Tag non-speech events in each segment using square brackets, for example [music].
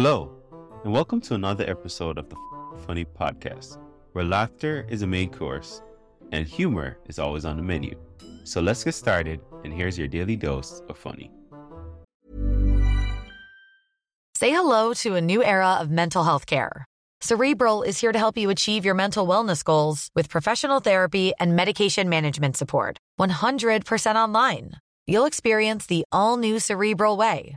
Hello, and welcome to another episode of the Funny Podcast, where laughter is a main course and humor is always on the menu. So let's get started, and here's your daily dose of funny. Say hello to a new era of mental health care. Cerebral is here to help you achieve your mental wellness goals with professional therapy and medication management support. 100% online. You'll experience the all new Cerebral Way,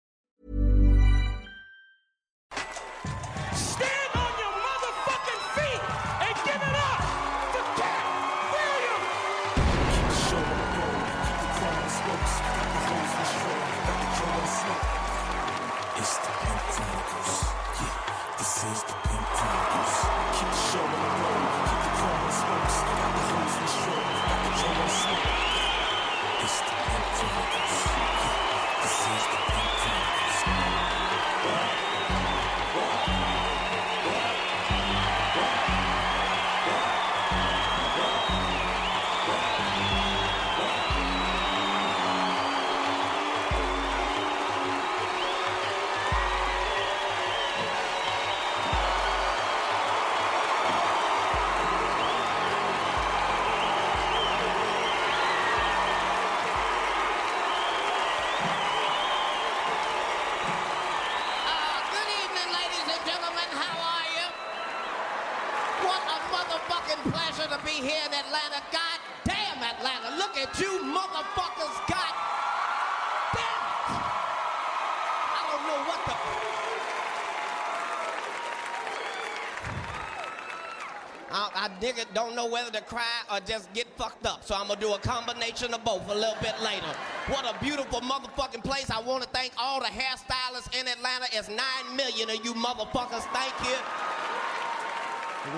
whether to cry or just get fucked up. So I'm gonna do a combination of both a little bit later. What a beautiful motherfucking place. I wanna thank all the hairstylists in Atlanta. It's nine million of you motherfuckers. Thank you.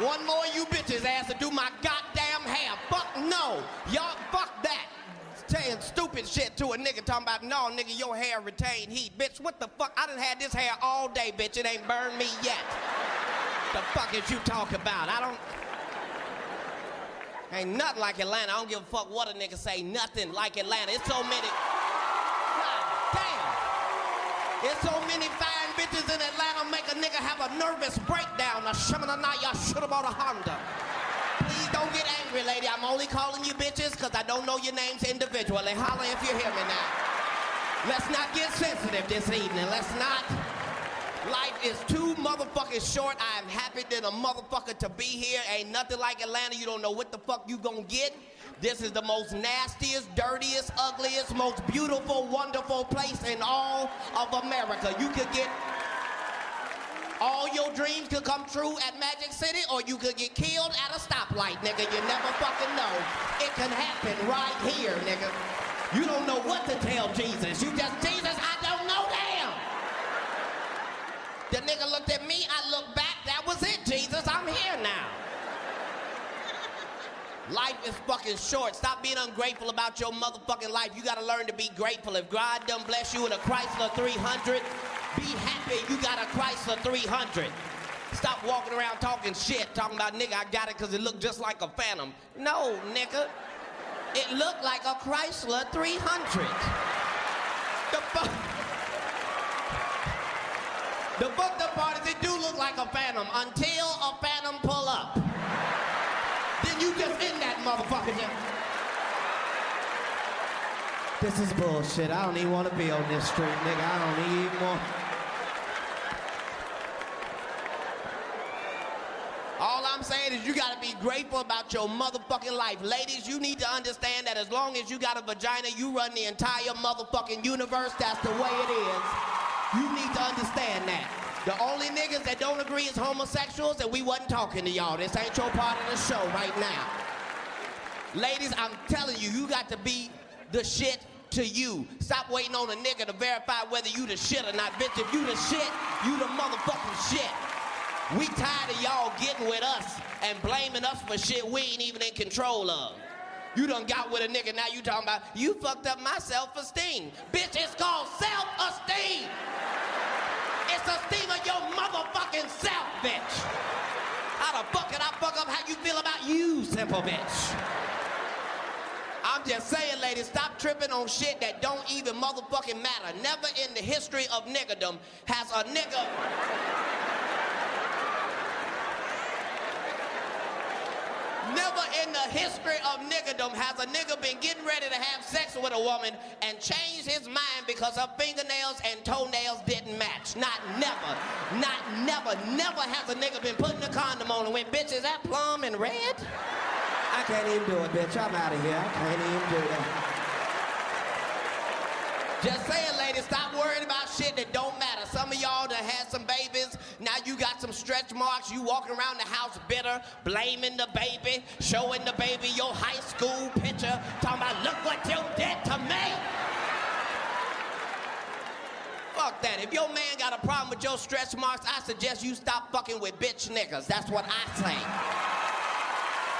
One more you bitches asked to do my goddamn hair. Fuck no. Y'all fuck that. Saying stupid shit to a nigga talking about no nigga your hair retain heat. Bitch, what the fuck? I done had this hair all day, bitch. It ain't burned me yet. The fuck is you talking about? I don't Ain't nothing like Atlanta. I don't give a fuck what a nigga say. Nothing like Atlanta. It's so many. God damn. There's so many fine bitches in Atlanta make a nigga have a nervous breakdown. Now, A shimmer night, y'all should have bought a Honda. Please don't get angry, lady. I'm only calling you bitches because I don't know your names individually. Holler if you hear me now. Let's not get sensitive this evening. Let's not. Life is too motherfucking short. I am happy than a motherfucker to be here. Ain't nothing like Atlanta. You don't know what the fuck you gonna get. This is the most nastiest, dirtiest, ugliest, most beautiful, wonderful place in all of America. You could get all your dreams could come true at Magic City, or you could get killed at a stoplight, nigga. You never fucking know. It can happen right here, nigga. You don't know what to tell Jesus. You just, Jesus, I don't know damn. The nigga looked at me, I looked back, that was it, Jesus. I'm here now. Life is fucking short. Stop being ungrateful about your motherfucking life. You gotta learn to be grateful. If God done bless you with a Chrysler 300, be happy you got a Chrysler 300. Stop walking around talking shit, talking about nigga, I got it because it looked just like a Phantom. No, nigga. It looked like a Chrysler 300. The fuck? The fucked up part is it do look like a Phantom until a Phantom pull up. Then you just in that motherfucker. This is bullshit. I don't even want to be on this street, nigga. I don't even want. All I'm saying is you gotta be grateful about your motherfucking life. Ladies, you need to understand that as long as you got a vagina, you run the entire motherfucking universe. That's the way it is. You need to understand that. The only niggas that don't agree is homosexuals, and we wasn't talking to y'all. This ain't your part of the show right now. Ladies, I'm telling you, you got to be the shit to you. Stop waiting on a nigga to verify whether you the shit or not. Bitch, if you the shit, you the motherfucking shit. We tired of y'all getting with us and blaming us for shit we ain't even in control of. You done got with a nigga, now you talking about, you fucked up my self-esteem. Bitch, it's called self-esteem. It's esteem of your motherfucking self, bitch. How the fuck can I fuck up how you feel about you, simple bitch? I'm just saying, ladies, stop tripping on shit that don't even motherfucking matter. Never in the history of niggerdom has a nigga. Never in the history of niggerdom has a nigga been getting ready to have sex with a woman and changed his mind because her fingernails and toenails didn't match. Not never. Not never. Never has a nigga been putting a condom on and went, bitch, is that plum and red? I can't even do it, bitch. I'm out of here. I can't even do that. Just saying, ladies, stop worrying about shit that don't matter. Some of y'all that had some babies, now you got some stretch marks. You walking around the house bitter, blaming the baby, showing the baby your high school picture, talking about, look what you did to me. Fuck that. If your man got a problem with your stretch marks, I suggest you stop fucking with bitch niggas. That's what I say.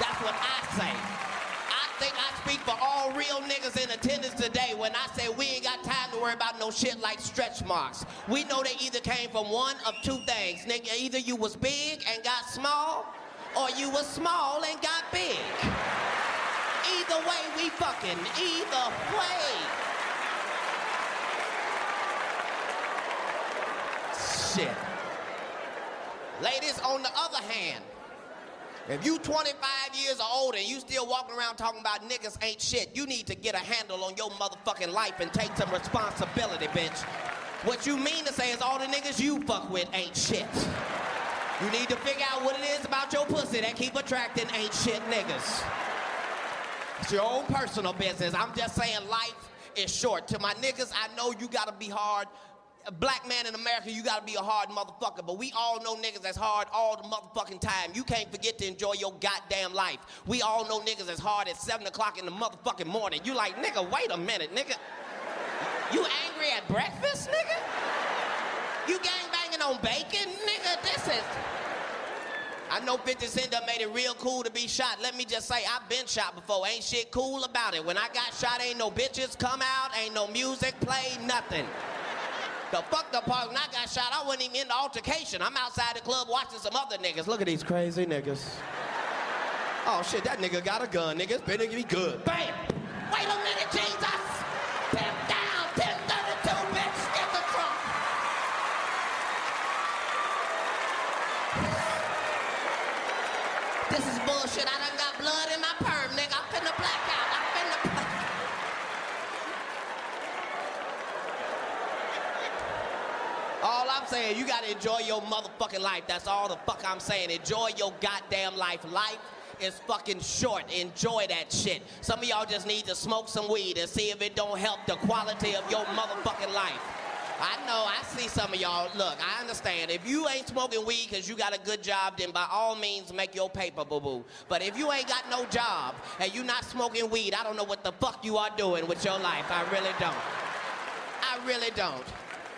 That's what I say. Think I speak for all real niggas in attendance today when I say we ain't got time to worry about no shit like stretch marks. We know they either came from one of two things. Nigga, either you was big and got small, or you was small and got big. Either way, we fucking. Either way. Shit. Ladies, on the other hand, if you 25 years old and you still walking around talking about niggas ain't shit, you need to get a handle on your motherfucking life and take some responsibility, bitch. What you mean to say is all the niggas you fuck with ain't shit. You need to figure out what it is about your pussy that keep attracting ain't shit niggas. It's your own personal business. I'm just saying life is short. To my niggas, I know you gotta be hard a black man in America, you gotta be a hard motherfucker. But we all know niggas that's hard all the motherfucking time. You can't forget to enjoy your goddamn life. We all know niggas as hard at 7 o'clock in the motherfucking morning. You like, nigga, wait a minute, nigga. You angry at breakfast, nigga? You gang banging on bacon, nigga? This is. I know 50 Cent done made it real cool to be shot. Let me just say, I've been shot before. Ain't shit cool about it. When I got shot, ain't no bitches come out, ain't no music play, nothing. The fucked up part when I got shot, I wasn't even in the altercation. I'm outside the club watching some other niggas. Look at these crazy niggas. Oh shit, that nigga got a gun, nigga. It's better be good. Bam! Wait a minute, Jesus! You gotta enjoy your motherfucking life. That's all the fuck I'm saying. Enjoy your goddamn life. Life is fucking short. Enjoy that shit. Some of y'all just need to smoke some weed and see if it don't help the quality of your motherfucking life. I know, I see some of y'all. Look, I understand. If you ain't smoking weed because you got a good job, then by all means make your paper, boo boo. But if you ain't got no job and you not smoking weed, I don't know what the fuck you are doing with your life. I really don't. I really don't.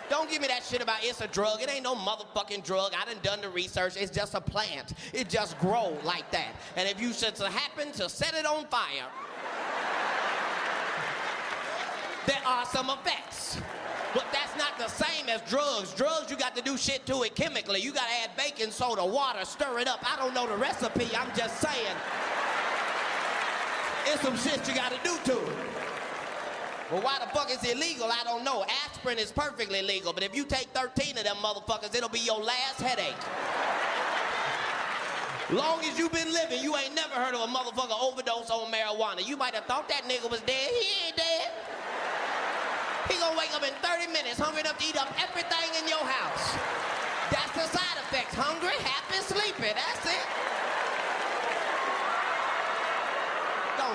Don't give me that shit about it's a drug. It ain't no motherfucking drug. I done done the research. It's just a plant. It just grow like that. And if you should happen to set it on fire, there are some effects. But that's not the same as drugs. Drugs, you got to do shit to it chemically. You got to add baking soda, water, stir it up. I don't know the recipe. I'm just saying. It's some shit you got to do to it. Well, why the fuck is it illegal? I don't know. Aspirin is perfectly legal, but if you take 13 of them motherfuckers, it'll be your last headache. Long as you been living, you ain't never heard of a motherfucker overdose on marijuana. You might have thought that nigga was dead. He ain't dead. He gonna wake up in 30 minutes hungry enough to eat up everything in your house. That's the side effects. Hungry, happy, sleepy. That's it.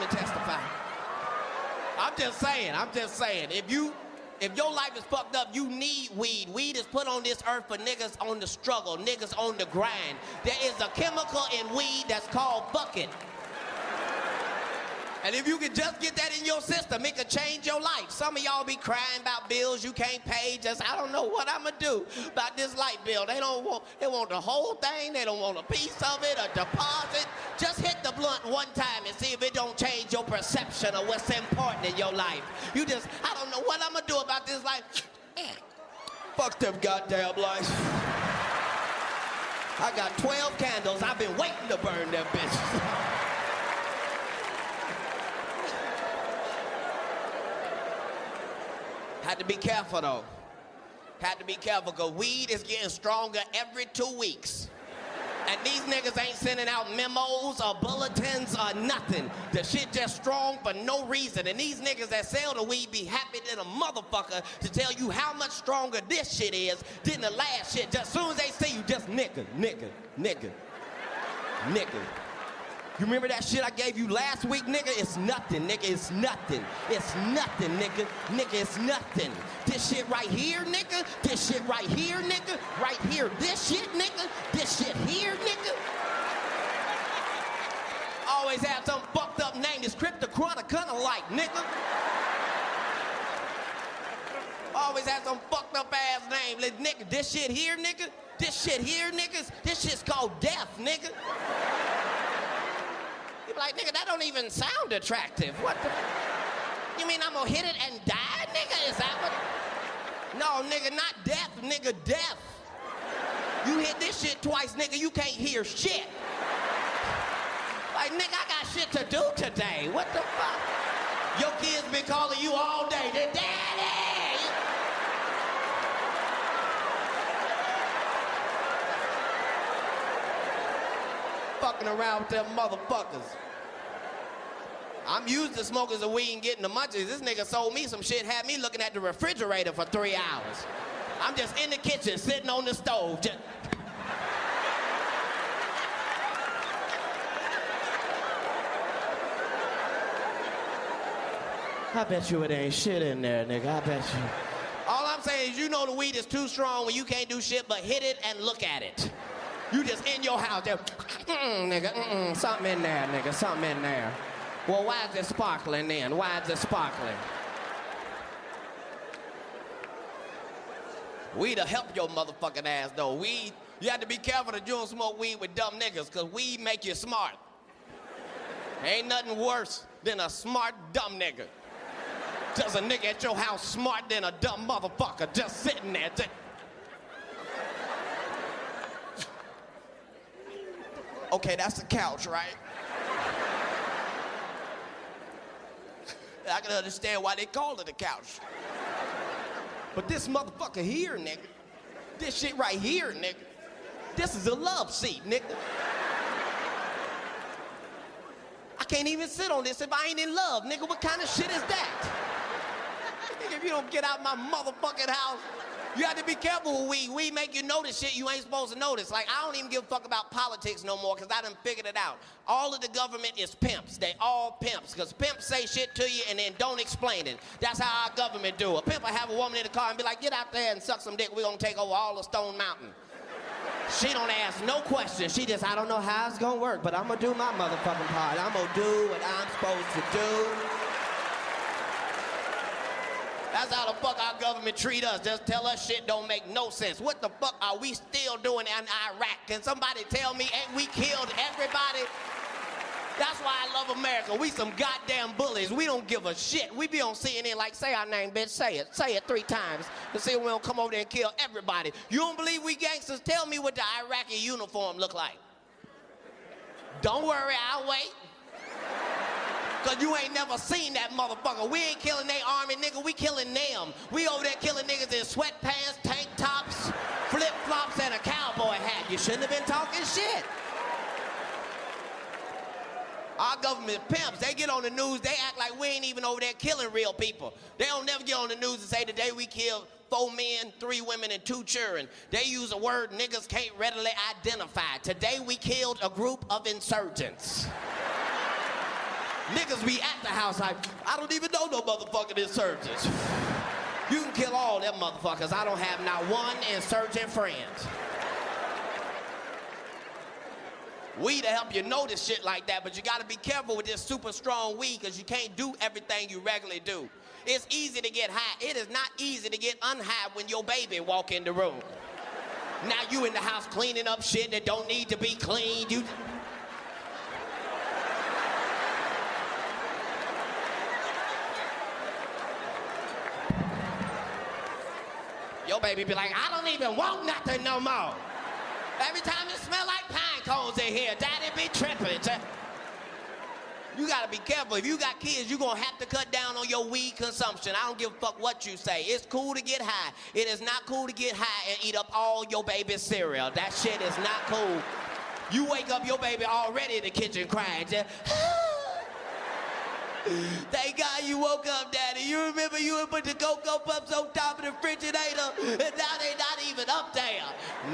And testify. I'm just saying, I'm just saying. If you if your life is fucked up, you need weed. Weed is put on this earth for niggas on the struggle, niggas on the grind. There is a chemical in weed that's called fuck it. And if you could just get that in your system, it could change your life. Some of y'all be crying about bills you can't pay. Just I don't know what I'm gonna do about this light bill. They don't want they want the whole thing. They don't want a piece of it, a deposit. Just hit the blunt one time and see if it don't change your perception of what's important in your life. You just I don't know what I'm gonna do about this life. [clears throat] Fuck them goddamn life. I got 12 candles. I've been waiting to burn them bitches. [laughs] Had to be careful though. Had to be careful because weed is getting stronger every two weeks. And these niggas ain't sending out memos or bulletins or nothing. The shit just strong for no reason. And these niggas that sell the weed be happy than a motherfucker to tell you how much stronger this shit is than the last shit. Just soon as they see you, just nigga, nigga, nigga, nigga. You remember that shit I gave you last week, nigga? It's nothing, nigga. It's nothing. It's nothing, nigga. Nigga, it's nothing. This shit right here, nigga. This shit right here, nigga. Right here. This shit, nigga. This shit here, nigga. Always have some fucked up name. It's Cryptochronic, kinda like, nigga. Always have some fucked up ass name. Like, nigga, this shit here, nigga. This shit here, niggas. This shit's called death, nigga. Like, nigga, that don't even sound attractive. What the? You mean I'm gonna hit it and die, nigga? Is that what? No, nigga, not death, nigga, death. You hit this shit twice, nigga, you can't hear shit. Like, nigga, I got shit to do today. What the fuck? Your kids been calling you all day. They're daddy. Fucking around with them motherfuckers. I'm used to smoking some weed and getting the munchies. This nigga sold me some shit, had me looking at the refrigerator for three hours. I'm just in the kitchen, sitting on the stove. Just... I bet you it ain't shit in there, nigga. I bet you. All I'm saying is, you know the weed is too strong when you can't do shit but hit it and look at it. You just in your house, there, mm, nigga, mm-mm, something in there, nigga, something in there. Well, why is it sparkling then? Why is it sparkling? Weed to help your motherfucking ass though. Weed, you have to be careful that you don't smoke weed with dumb niggas, cause weed make you smart. Ain't nothing worse than a smart dumb nigga. Just a nigga at your house smart than a dumb motherfucker just sitting there. Okay, that's the couch, right? I can understand why they call it a couch. But this motherfucker here, nigga, this shit right here, nigga, this is a love seat, nigga. I can't even sit on this if I ain't in love, nigga. What kind of shit is that? If you don't get out my motherfucking house, you have to be careful with weed. Weed make you notice shit you ain't supposed to notice. Like, I don't even give a fuck about politics no more because I done figured it out. All of the government is pimps. They all pimps because pimps say shit to you and then don't explain it. That's how our government do. A pimp will have a woman in the car and be like, get out there and suck some dick. We're going to take over all of Stone Mountain. She don't ask no questions. She just, I don't know how it's gonna work, but I'm gonna do my motherfucking part. I'm gonna do what I'm supposed to do. That's how the fuck our government treat us. Just tell us shit don't make no sense. What the fuck are we still doing in Iraq? Can somebody tell me ain't we killed everybody? That's why I love America. We some goddamn bullies. We don't give a shit. We be on CNN like, say our name, bitch. Say it. Say it three times. To see we don't come over there and kill everybody. You don't believe we gangsters? Tell me what the Iraqi uniform look like. Don't worry, I'll wait. Cause you ain't never seen that motherfucker. We ain't killing they army, nigga. We killing them. We over there killing niggas in sweatpants, tank tops, flip flops, and a cowboy hat. You shouldn't have been talking shit. Our government pimps, they get on the news, they act like we ain't even over there killing real people. They don't never get on the news and say today we killed four men, three women, and two children. They use a word niggas can't readily identify. Today we killed a group of insurgents. Niggas be at the house like, I don't even know no motherfucking insurgents. You can kill all them motherfuckers. I don't have not one insurgent friend. Weed to help you notice shit like that, but you gotta be careful with this super strong weed because you can't do everything you regularly do. It's easy to get high. It is not easy to get unhigh when your baby walk in the room. Now you in the house cleaning up shit that don't need to be cleaned. You baby be like, I don't even want nothing no more. Every time it smell like pine cones in here, daddy be tripping. You gotta be careful. If you got kids, you're gonna have to cut down on your weed consumption. I don't give a fuck what you say. It's cool to get high. It is not cool to get high and eat up all your baby's cereal. That shit is not cool. You wake up your baby already in the kitchen crying. Just, Thank God you woke up, Daddy. You remember you would put the Cocoa Puffs on top of the refrigerator, and now they're not even up there.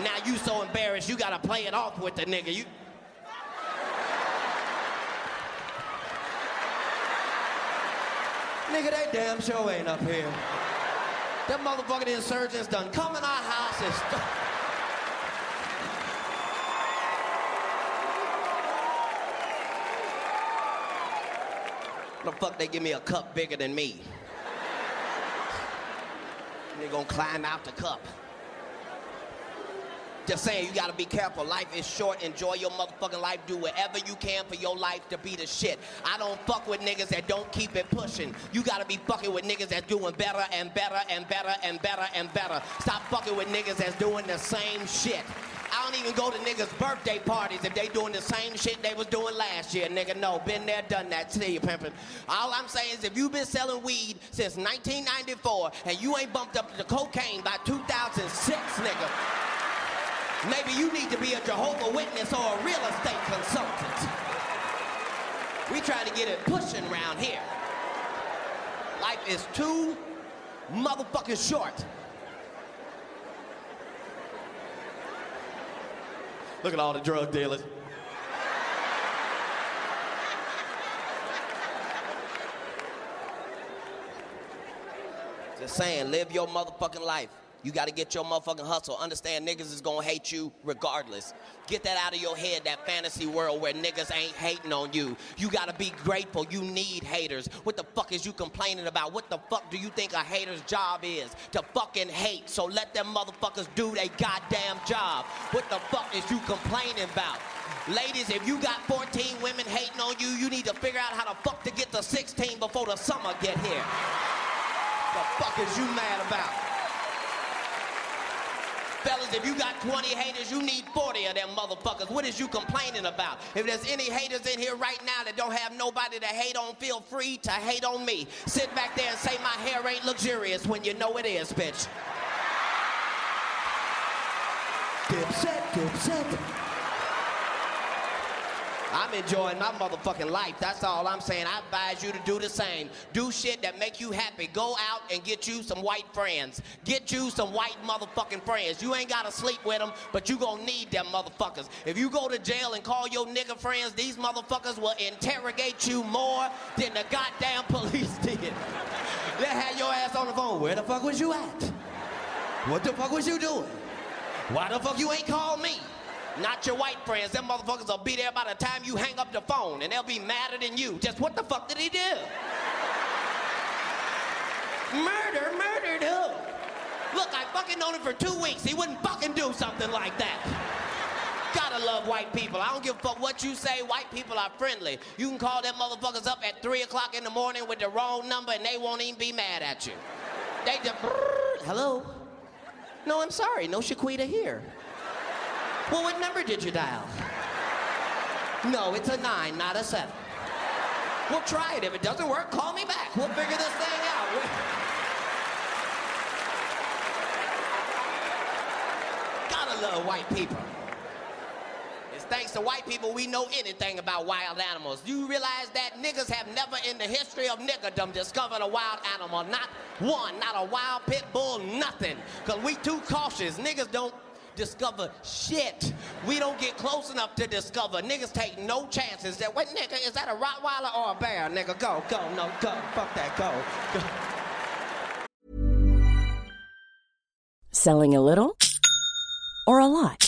Now you so embarrassed, you gotta play it off with the nigga. You. Nigga, they damn sure ain't up here. Them motherfucking insurgents done come in our house and the fuck they give me a cup bigger than me? They gonna climb out the cup. Just saying, you gotta be careful. Life is short. Enjoy your motherfucking life. Do whatever you can for your life to be the shit. I don't fuck with niggas that don't keep it pushing. You gotta be fucking with niggas that's doing better and better and better and better and better. Stop fucking with niggas that's doing the same shit. I don't even go to niggas' birthday parties if they doing the same shit they was doing last year, nigga. No, been there, done that. See you, pimpin'. All I'm saying is if you've been selling weed since 1994 and you ain't bumped up to cocaine by 2006, nigga, maybe you need to be a Jehovah Witness or a real estate consultant. We try to get it pushing around here. Life is too motherfucking short. Look at all the drug dealers. Just saying, live your motherfucking life. You gotta get your motherfucking hustle. Understand niggas is gonna hate you regardless. Get that out of your head, that fantasy world where niggas ain't hating on you. You gotta be grateful. You need haters. What the fuck is you complaining about? What the fuck do you think a hater's job is? To fucking hate. So let them motherfuckers do their goddamn job. What the fuck is you complaining about? Ladies, if you got 14 women hating on you, you need to figure out how the fuck to get to 16 before the summer get here. The fuck is you mad about? Fellas, if you got 20 haters, you need 40 of them motherfuckers. What is you complaining about? If there's any haters in here right now that don't have nobody to hate on, feel free to hate on me. Sit back there and say my hair ain't luxurious when you know it is, bitch. Dipset, dipset. I'm enjoying my motherfucking life. That's all I'm saying. I advise you to do the same. Do shit that make you happy. Go out and get you some white friends. Get you some white motherfucking friends. You ain't gotta sleep with them, but you gonna need them motherfuckers. If you go to jail and call your nigga friends, these motherfuckers will interrogate you more than the goddamn [laughs] police did. They had your ass on the phone. Where the fuck was you at? What the fuck was you doing? Why the fuck you ain't called me? Not your white friends. Them motherfuckers will be there by the time you hang up the phone and they'll be madder than you. Just what the fuck did he do? Murder, murdered who? Look, I fucking known him for two weeks. He wouldn't fucking do something like that. Gotta love white people. I don't give a fuck what you say. White people are friendly. You can call them motherfuckers up at 3 o'clock in the morning with the wrong number and they won't even be mad at you. They just, hello? No, I'm sorry. No Shaquita here. Well, what number did you dial? No, it's a nine, not a seven. We'll try it. If it doesn't work, call me back. We'll figure this thing out. we [laughs] Gotta love white people. It's thanks to white people, we know anything about wild animals. Do You realize that niggas have never in the history of niggerdom discovered a wild animal. Not one, not a wild pit bull, nothing. Because we too cautious. Niggas don't discover shit. We don't get close enough to discover. Niggas take no chances. That what nigga is that a Rottweiler or a bear? Nigga, go, go, no, go, fuck that, go. go. Selling a little or a lot?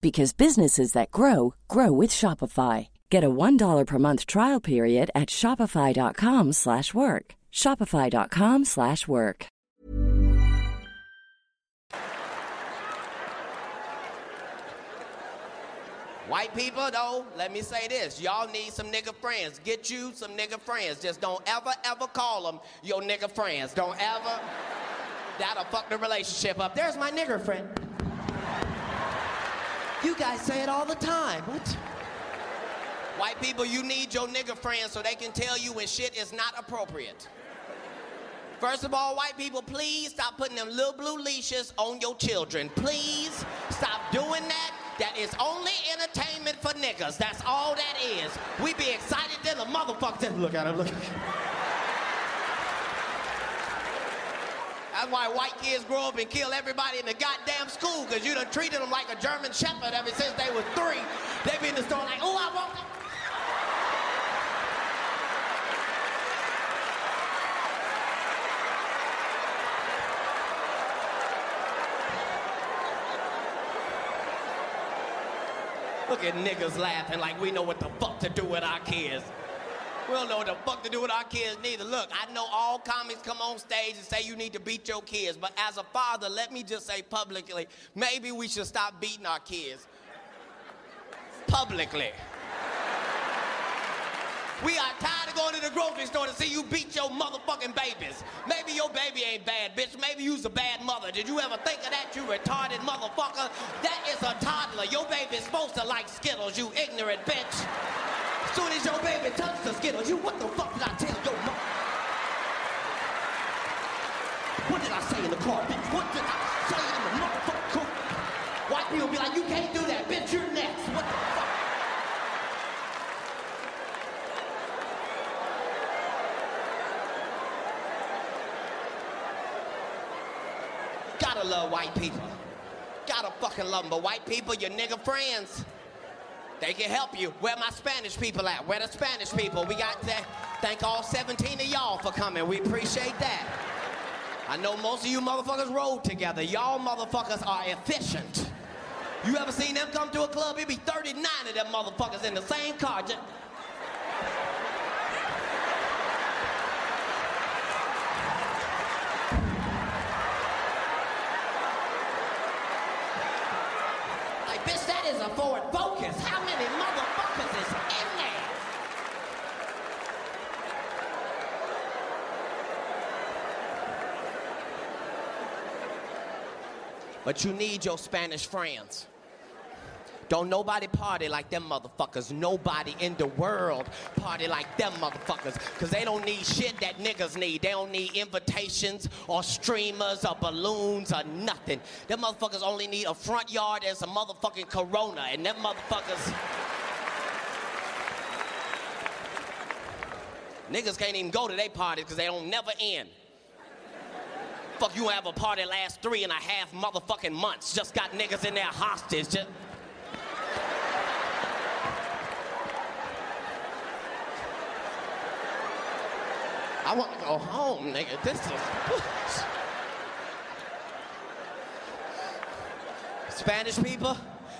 because businesses that grow grow with Shopify. Get a $1 per month trial period at shopify.com/work. shopify.com/work. White people, though, let me say this. Y'all need some nigga friends. Get you some nigga friends. Just don't ever, ever call them your nigga friends. Don't ever. That'll fuck the relationship up. There's my nigger friend. You guys say it all the time. What? White people, you need your nigga friends so they can tell you when shit is not appropriate. First of all, white people, please stop putting them little blue leashes on your children. Please stop doing that. That is only entertainment for niggas. That's all that is. We be excited then the motherfuckers. Look at him, look at him. That's why white kids grow up and kill everybody in the goddamn school, because you done treated them like a German shepherd ever since they was three. They be in the store like, oh, I want that. Look at niggas laughing like we know what the fuck to do with our kids. We don't know what the fuck to do with our kids neither. Look, I know all comics come on stage and say you need to beat your kids, but as a father, let me just say publicly, maybe we should stop beating our kids. Publicly. We are tired of going to the grocery store to see you beat your motherfucking babies. Maybe your baby ain't bad, bitch. Maybe you's a bad mother. Did you ever think of that, you retarded motherfucker? That is a toddler. Your baby's supposed to like Skittles, you ignorant bitch. Soon as your baby touches the Skittles, you what the fuck did I tell your mom? What did I say in the car, bitch? What did I say in the motherfucking car? White people be like, you can't do that, bitch. You're next. What the fuck? Gotta love white people. Gotta fucking love them. But white people, your nigga friends, they can help you. Where my Spanish people at? Where the Spanish people? We got to thank all 17 of y'all for coming. We appreciate that. I know most of you motherfuckers rode together. Y'all motherfuckers are efficient. You ever seen them come to a club? It'd be 39 of them motherfuckers in the same car. Just, Like, bitch, a Focus. How many motherfuckers is in there? But you need your Spanish friends. Don't nobody party like them motherfuckers. Nobody in the world party like them motherfuckers. Cause they don't need shit that niggas need. They don't need invitations or streamers or balloons or nothing. Them motherfuckers only need a front yard and some motherfucking corona. And them motherfuckers. Niggas can't even go to their parties because they don't never end. Fuck, you have a party last three and a half motherfucking months. Just got niggas in there hostage. Just... I want to go home, nigga. This is. Spanish people,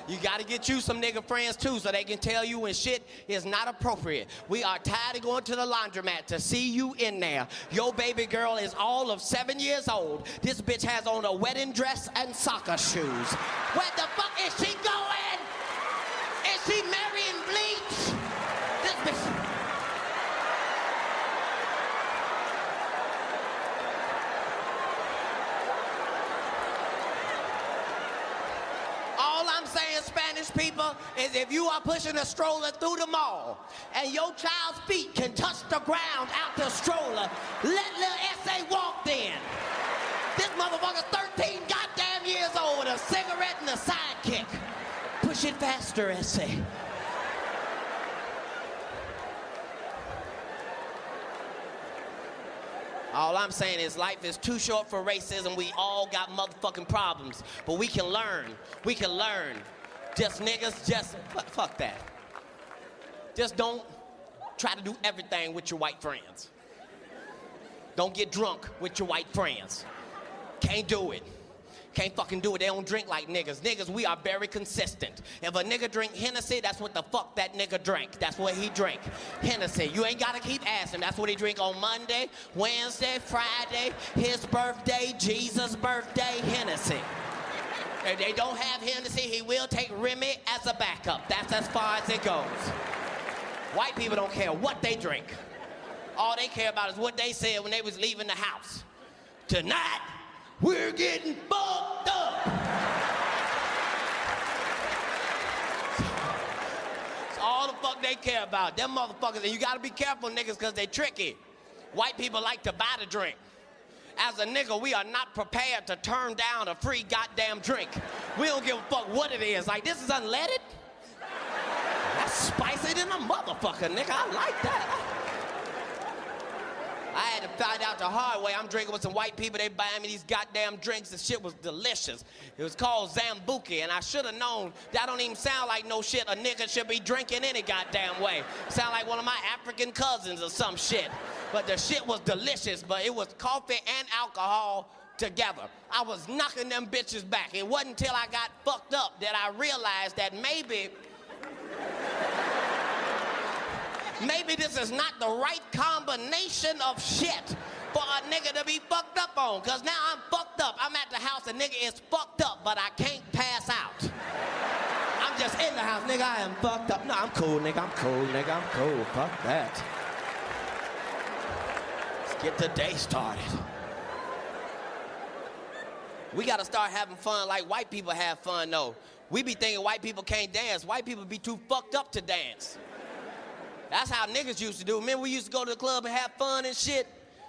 you got to get you some nigga friends too so they can tell you when shit is not appropriate. We are tired of going to the laundromat to see you in there. Your baby girl is all of seven years old. This bitch has on a wedding dress and soccer shoes. Where the fuck is she going? Is she marrying bleach? saying, Spanish people, is if you are pushing a stroller through the mall and your child's feet can touch the ground out the stroller, let little S.A. walk then. This motherfucker's 13 goddamn years old with a cigarette and a sidekick. Push it faster, S.A. All I'm saying is life is too short for racism. We all got motherfucking problems. But we can learn. We can learn. Just niggas, just fuck, that. Just don't try to do everything with your white friends. Don't get drunk with your white friends. Can't do it. Can't fucking do it. They don't drink like niggas. Niggas, we are very consistent. If a nigga drink Hennessy, that's what the fuck that nigga drank. That's what he drank. Hennessy. You ain't gotta keep asking. That's what he drink on Monday, Wednesday, Friday, his birthday, Jesus' birthday, Hennessy. If they don't have Hennessy, he will take Remy as a backup. That's as far as it goes. White people don't care what they drink. All they care about is what they said when they was leaving the house. Tonight, we're getting fucked up. It's all the fuck they care about. Them motherfuckers, and you gotta be careful, niggas, because they tricky. White people like to buy the drink. As a nigga, we are not prepared to turn down a free goddamn drink. We don't give a fuck what it is. Like, this is unleaded? That's spicy than a motherfucker, nigga. I like that. I had to find out the hard way. I'm drinking with some white people. They buying me these goddamn drinks. The shit was delicious. It was called Zambuki, and I should have known that don't even sound like no shit a nigga should be drinking any goddamn way. Sound like one of my African cousins or some shit. But the shit was delicious, but it was coffee and alcohol together. I was knocking them bitches back. It wasn't until I got fucked up that I realized that maybe maybe this is not the right combination of shit for a nigga to be fucked up on. Cause now I'm fucked up. I'm at the house, a nigga is fucked up, but I can't pass out. I'm just in the house, nigga, I am fucked up. No, I'm cool, nigga, I'm cool, nigga, I'm cool. Fuck that. Get the day started. We gotta start having fun like white people have fun though. We be thinking white people can't dance. White people be too fucked up to dance. That's how niggas used to do. Remember we used to go to the club and have fun and shit?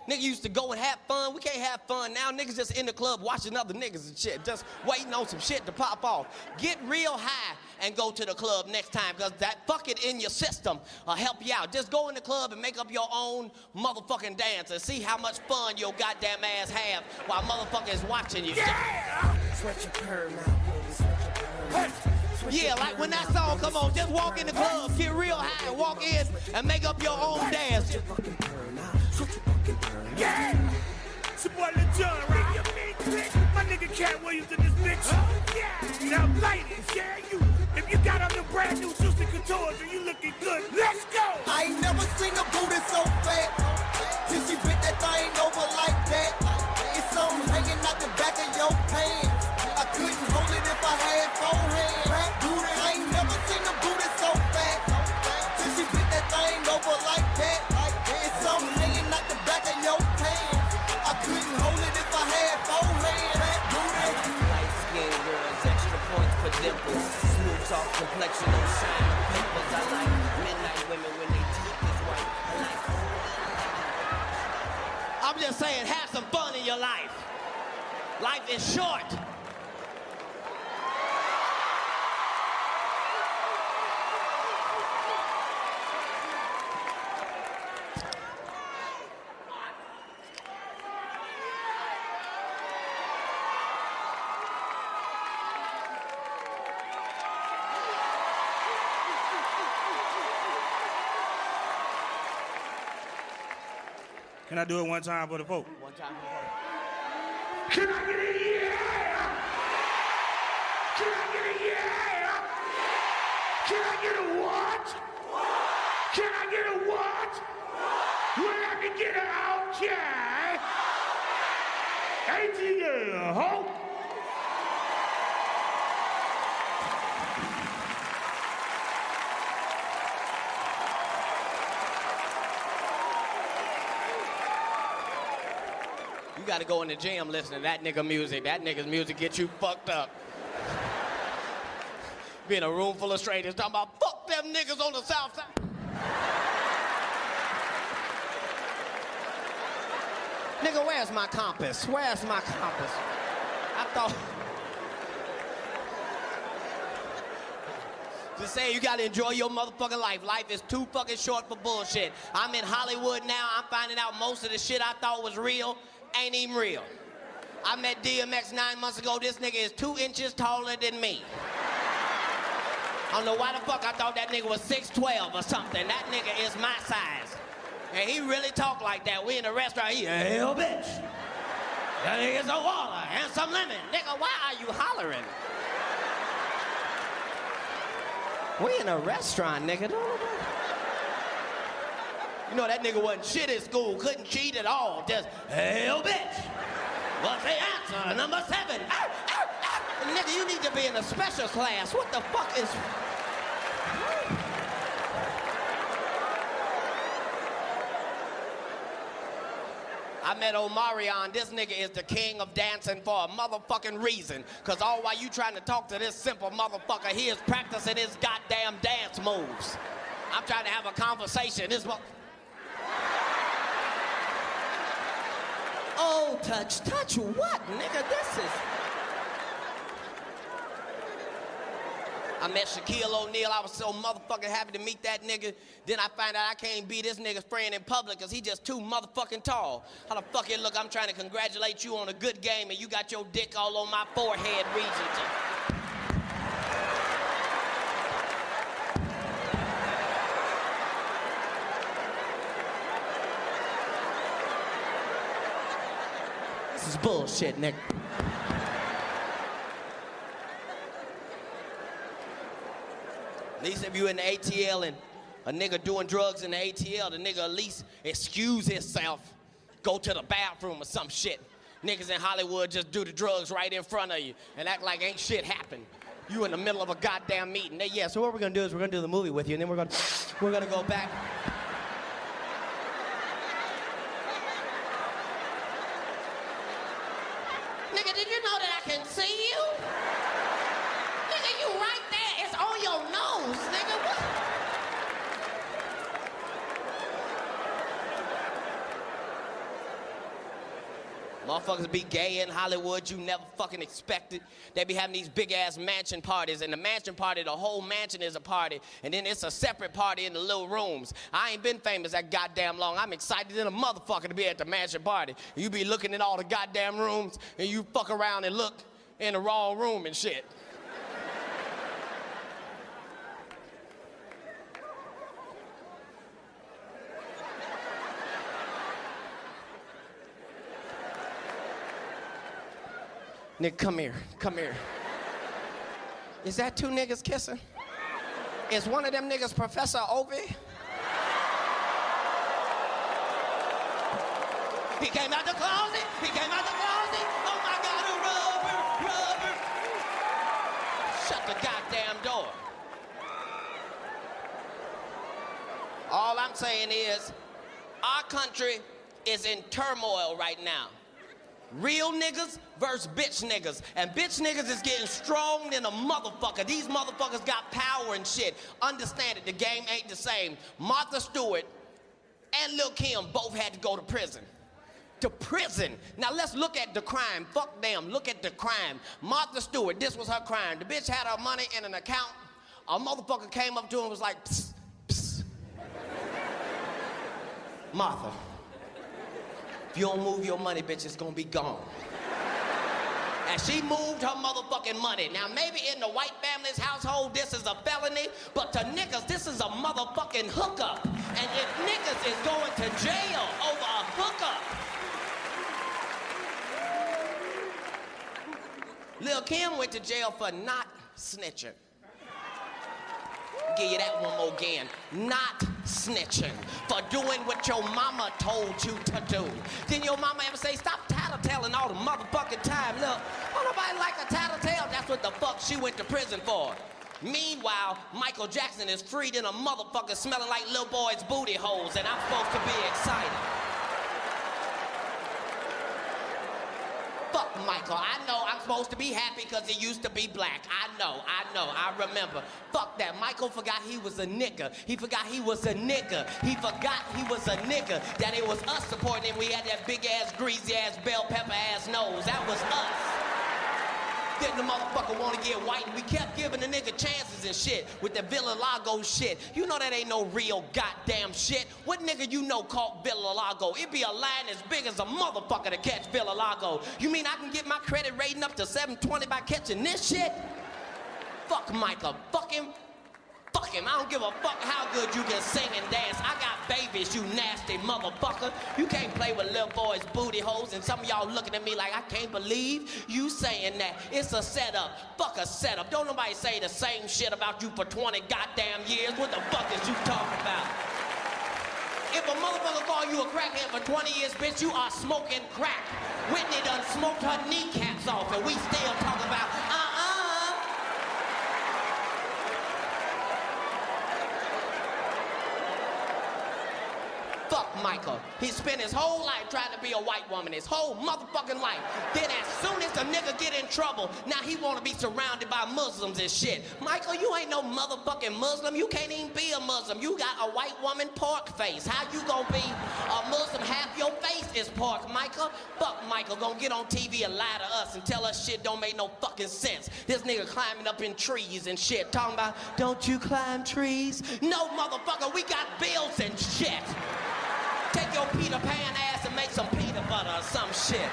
Niggas used to go and have fun. We can't have fun now. Niggas just in the club watching other niggas and shit, just waiting on some shit to pop off. Get real high and go to the club next time, because that fuck it in your system will help you out. Just go in the club and make up your own motherfucking dance and see how much fun your goddamn ass have while motherfucker is watching you. Yeah! Sweat your perm out, baby. Sweat your out. Yeah, like when that song come on, just walk in the club, get real high, and walk in and make up your own dance. Yeah! It's your boy Lil Jon, right? My nigga Katt Williams in this bitch. Yeah! Now, ladies, yeah, you. If you got on the brand new Juicy Couture and you looking good, let's go! I ain't never seen a booty so fat. Till she bent that thing over like that. It's something hanging out the back of your pants. I couldn't dimples. Smooth soft complexion, no. I like midnight women when they teeth is white. I like I'm just saying, have some fun in your life. Life is short. Can I do it one time for the folk? One time. For. Can I get a yeah? Can I get a yeah? Can I get a what? Can I get a what? Well, I can get an okay. ATL, ho. You gotta go in the gym listening to that nigga music. That nigga's music get you fucked up. Be in a room full of strangers talking about fuck them niggas on the south side. Nigga, where's my compass? Where's my compass? I thought. Just say you gotta enjoy your motherfucking life. Life is too fucking short for bullshit. I'm in Hollywood now. I'm finding out most of the shit I thought was real ain't even real. I met DMX nine months ago. This nigga is two inches taller than me. I don't know why the fuck I thought that nigga was 6'12 or something. That nigga is my size. And he really talk like that. We in a restaurant, he, hell bitch. That nigga's a water and some lemon. Nigga, why are you hollering? We in a restaurant, nigga. Don't- You know that nigga wasn't shit at school, couldn't cheat at all. Just, hell bitch. What's the answer? Number seven. Ow, ow, ow. Nigga, you need to be in a special class. What the fuck is... I met Omarion. This nigga is the king of dancing for a motherfucking reason. Cause all while you trying to talk to this simple motherfucker, he is practicing his goddamn dance moves. I'm trying to have a conversation. This mo- Oh, touch, touch what, nigga? This is. I met Shaquille O'Neal. I was so motherfucking happy to meet that nigga. Then I find out I can't be this nigga's friend in public because he just too motherfucking tall. How the fuck it look? I'm trying to congratulate you on a good game and you got your dick all on my forehead region. Bullshit, nigga. At least if you in the ATL and a nigga doing drugs in the ATL, the nigga at least excuse himself, go to the bathroom or some shit. Niggas in Hollywood just do the drugs right in front of you and act like ain't shit happened. You in the middle of a goddamn meeting. Yeah, so what we're gonna do is we're gonna do the movie with you, and then we're gonna we're gonna go back. Nigga, did you know that I can see you? Nigga, you right there. It's on your nose, nigga. What? Motherfuckers be gay in Hollywood, you never fucking expected. They be having these big ass mansion parties, and the mansion party, the whole mansion is a party, and then it's a separate party in the little rooms. I ain't been famous that goddamn long. I'm excited than a motherfucker to be at the mansion party. You be looking in all the goddamn rooms, and you fuck around and look in the wrong room and shit. Nigga, come here. Come here. Is that two niggas kissing? Is one of them niggas Professor Ovi? He came out the closet. He came out the closet. Oh my God, a rubber, rubber. Shut the goddamn door. All I'm saying is, our country is in turmoil right now. Real niggas versus bitch niggas. And bitch niggas is getting strong than a motherfucker. These motherfuckers got power and shit. Understand it, the game ain't the same. Martha Stewart and Lil Kim both had to go to prison. To prison. Now let's look at the crime. Fuck them. Look at the crime. Martha Stewart, this was her crime. The bitch had her money in an account. A motherfucker came up to her and was like, psst, psst. Martha, if you don't move your money, bitch, it's gonna be gone. And she moved her motherfucking money. Now, maybe in the white family's household, this is a felony, but to niggas, this is a motherfucking hookup. And if niggas is going to jail over a hookup, Lil Kim went to jail for not snitching. Give you that one more again. Not snitching. For doing what your mama told you to do. Then your mama ever say, stop tattletelling all the motherfucking time. Look, don't nobody like a tattletale. That's what the fuck she went to prison for. Meanwhile, Michael Jackson is freed in a motherfucker smelling like little boys' booty holes, and I'm supposed to be excited. Fuck Michael. I know I'm supposed to be happy because he used to be black. I know, I know, I remember. Fuck that. Michael forgot he was a nigga. He forgot he was a nigga. He forgot he was a nigga. That it was us supporting him. We had that big ass, greasy ass, bell pepper ass nose. That was us. Then the motherfucker wanna get white, and we kept giving the nigga chances and shit with the vitiligo shit. You know that ain't no real goddamn shit. What nigga you know called vitiligo? It be a line as big as a motherfucker to catch vitiligo. You mean I can get my credit rating up to 720 by catching this shit? Fuck Micah. Fuck him. Fuck him. I don't give a fuck how good you can sing and dance. I got babies, you nasty motherfucker. You can't play with little boys' booty holes, and some of y'all looking at me like I can't believe you saying that. It's a setup. Fuck a setup. Don't nobody say the same shit about you for 20 goddamn years. What the fuck is you talking about? If a motherfucker call you a crackhead for 20 years, bitch, you are smoking crack. Whitney done smoked her kneecaps off, and we still talk about, Michael. He spent his whole life trying to be a white woman, his whole motherfucking life. Then as soon as a nigga get in trouble, now he wanna be surrounded by Muslims and shit. Michael, you ain't no motherfucking Muslim. You can't even be a Muslim. You got a white woman pork face. How you gonna be a Muslim? Half your face is pork, Michael. Fuck Michael, gonna get on TV and lie to us and tell us shit don't make no fucking sense. This nigga climbing up in trees and shit, talking about, don't you climb trees? No, motherfucker, we got bills and shit. Take your Peter Pan ass and make some peanut butter or some shit.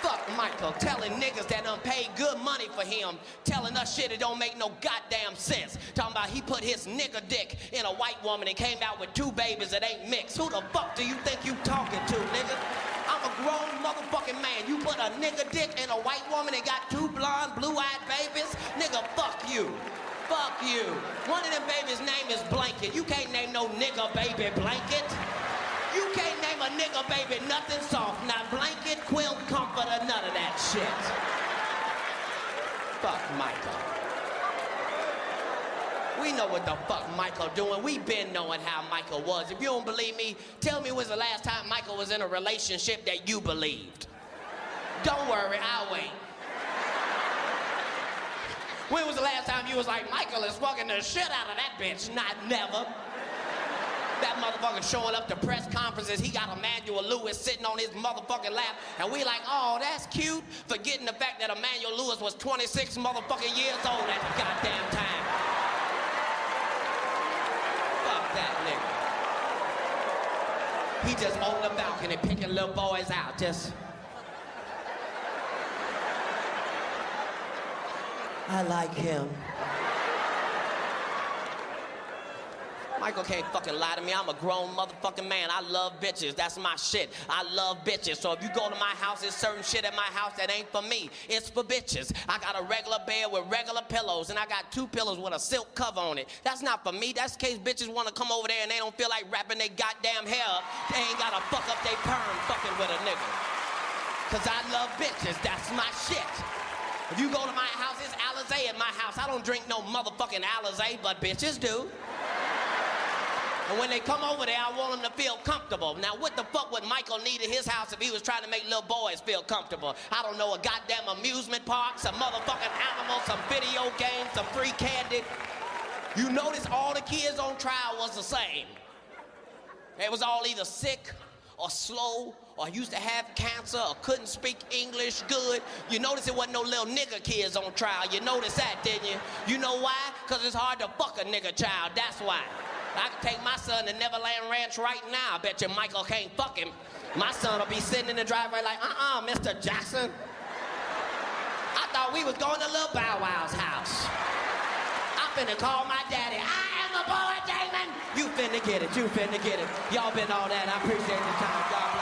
Fuck Michael, telling niggas that done paid good money for him, telling us shit that don't make no goddamn sense. Talking about he put his nigga dick in a white woman and came out with two babies that ain't mixed. Who the fuck do you think you talking to, nigga? I'm a grown motherfucking man. You put a nigga dick in a white woman and got two blonde, blue-eyed babies? Nigga, fuck you. Fuck you. One of them babies' name is Blanket. You can't name no nigga baby Blanket. You can't name a nigga baby nothing soft. Not blanket, quilt, comforter, none of that shit. Fuck Michael. We know what the fuck Michael doing. We been knowing how Michael was. If you don't believe me, tell me when's the last time Michael was in a relationship that you believed. Don't worry, I'll wait. When was the last time you was like, Michael is fucking the shit out of that bitch? Not never. That motherfucker showing up to press conferences, he got Emmanuel Lewis sitting on his motherfucking lap, and we like, oh, that's cute, forgetting the fact that Emmanuel Lewis was 26 motherfucking years old at the goddamn time. Fuck that nigga. He just on the balcony picking little boys out, just. I like him. Michael can't fucking lie to me. I'm a grown motherfucking man. I love bitches. That's my shit. I love bitches. So if you go to my house, there's certain shit at my house that ain't for me. It's for bitches. I got a regular bed with regular pillows, and I got two pillows with a silk cover on it. That's not for me. That's in case bitches want to come over there and they don't feel like wrapping their goddamn hair up. They ain't gotta fuck up their perm fucking with a nigga. Cause I love bitches. That's my shit. If you go to my house, it's Alizé at my house. I don't drink no motherfucking Alizé, but bitches do. And when they come over there, I want them to feel comfortable. Now, what the fuck would Michael need at his house if he was trying to make little boys feel comfortable? I don't know, a goddamn amusement park, some motherfucking animals, some video games, some free candy. You notice all the kids on trial was the same. They was all either sick or slow or used to have cancer or couldn't speak English good. You notice it wasn't no little nigger kids on trial. You notice that, didn't you? You know why? Because it's hard to fuck a nigger child. That's why. I can take my son to Neverland Ranch right now. I bet you Michael can't fuck him. My son will be sitting in the driveway like, uh-uh, Mr. Jackson. I thought we was going to Lil Bow Wow's house. I'm finna call my daddy. I am the boy, Damon. You finna get it. You finna get it. Y'all been all that. I appreciate the time. God bless.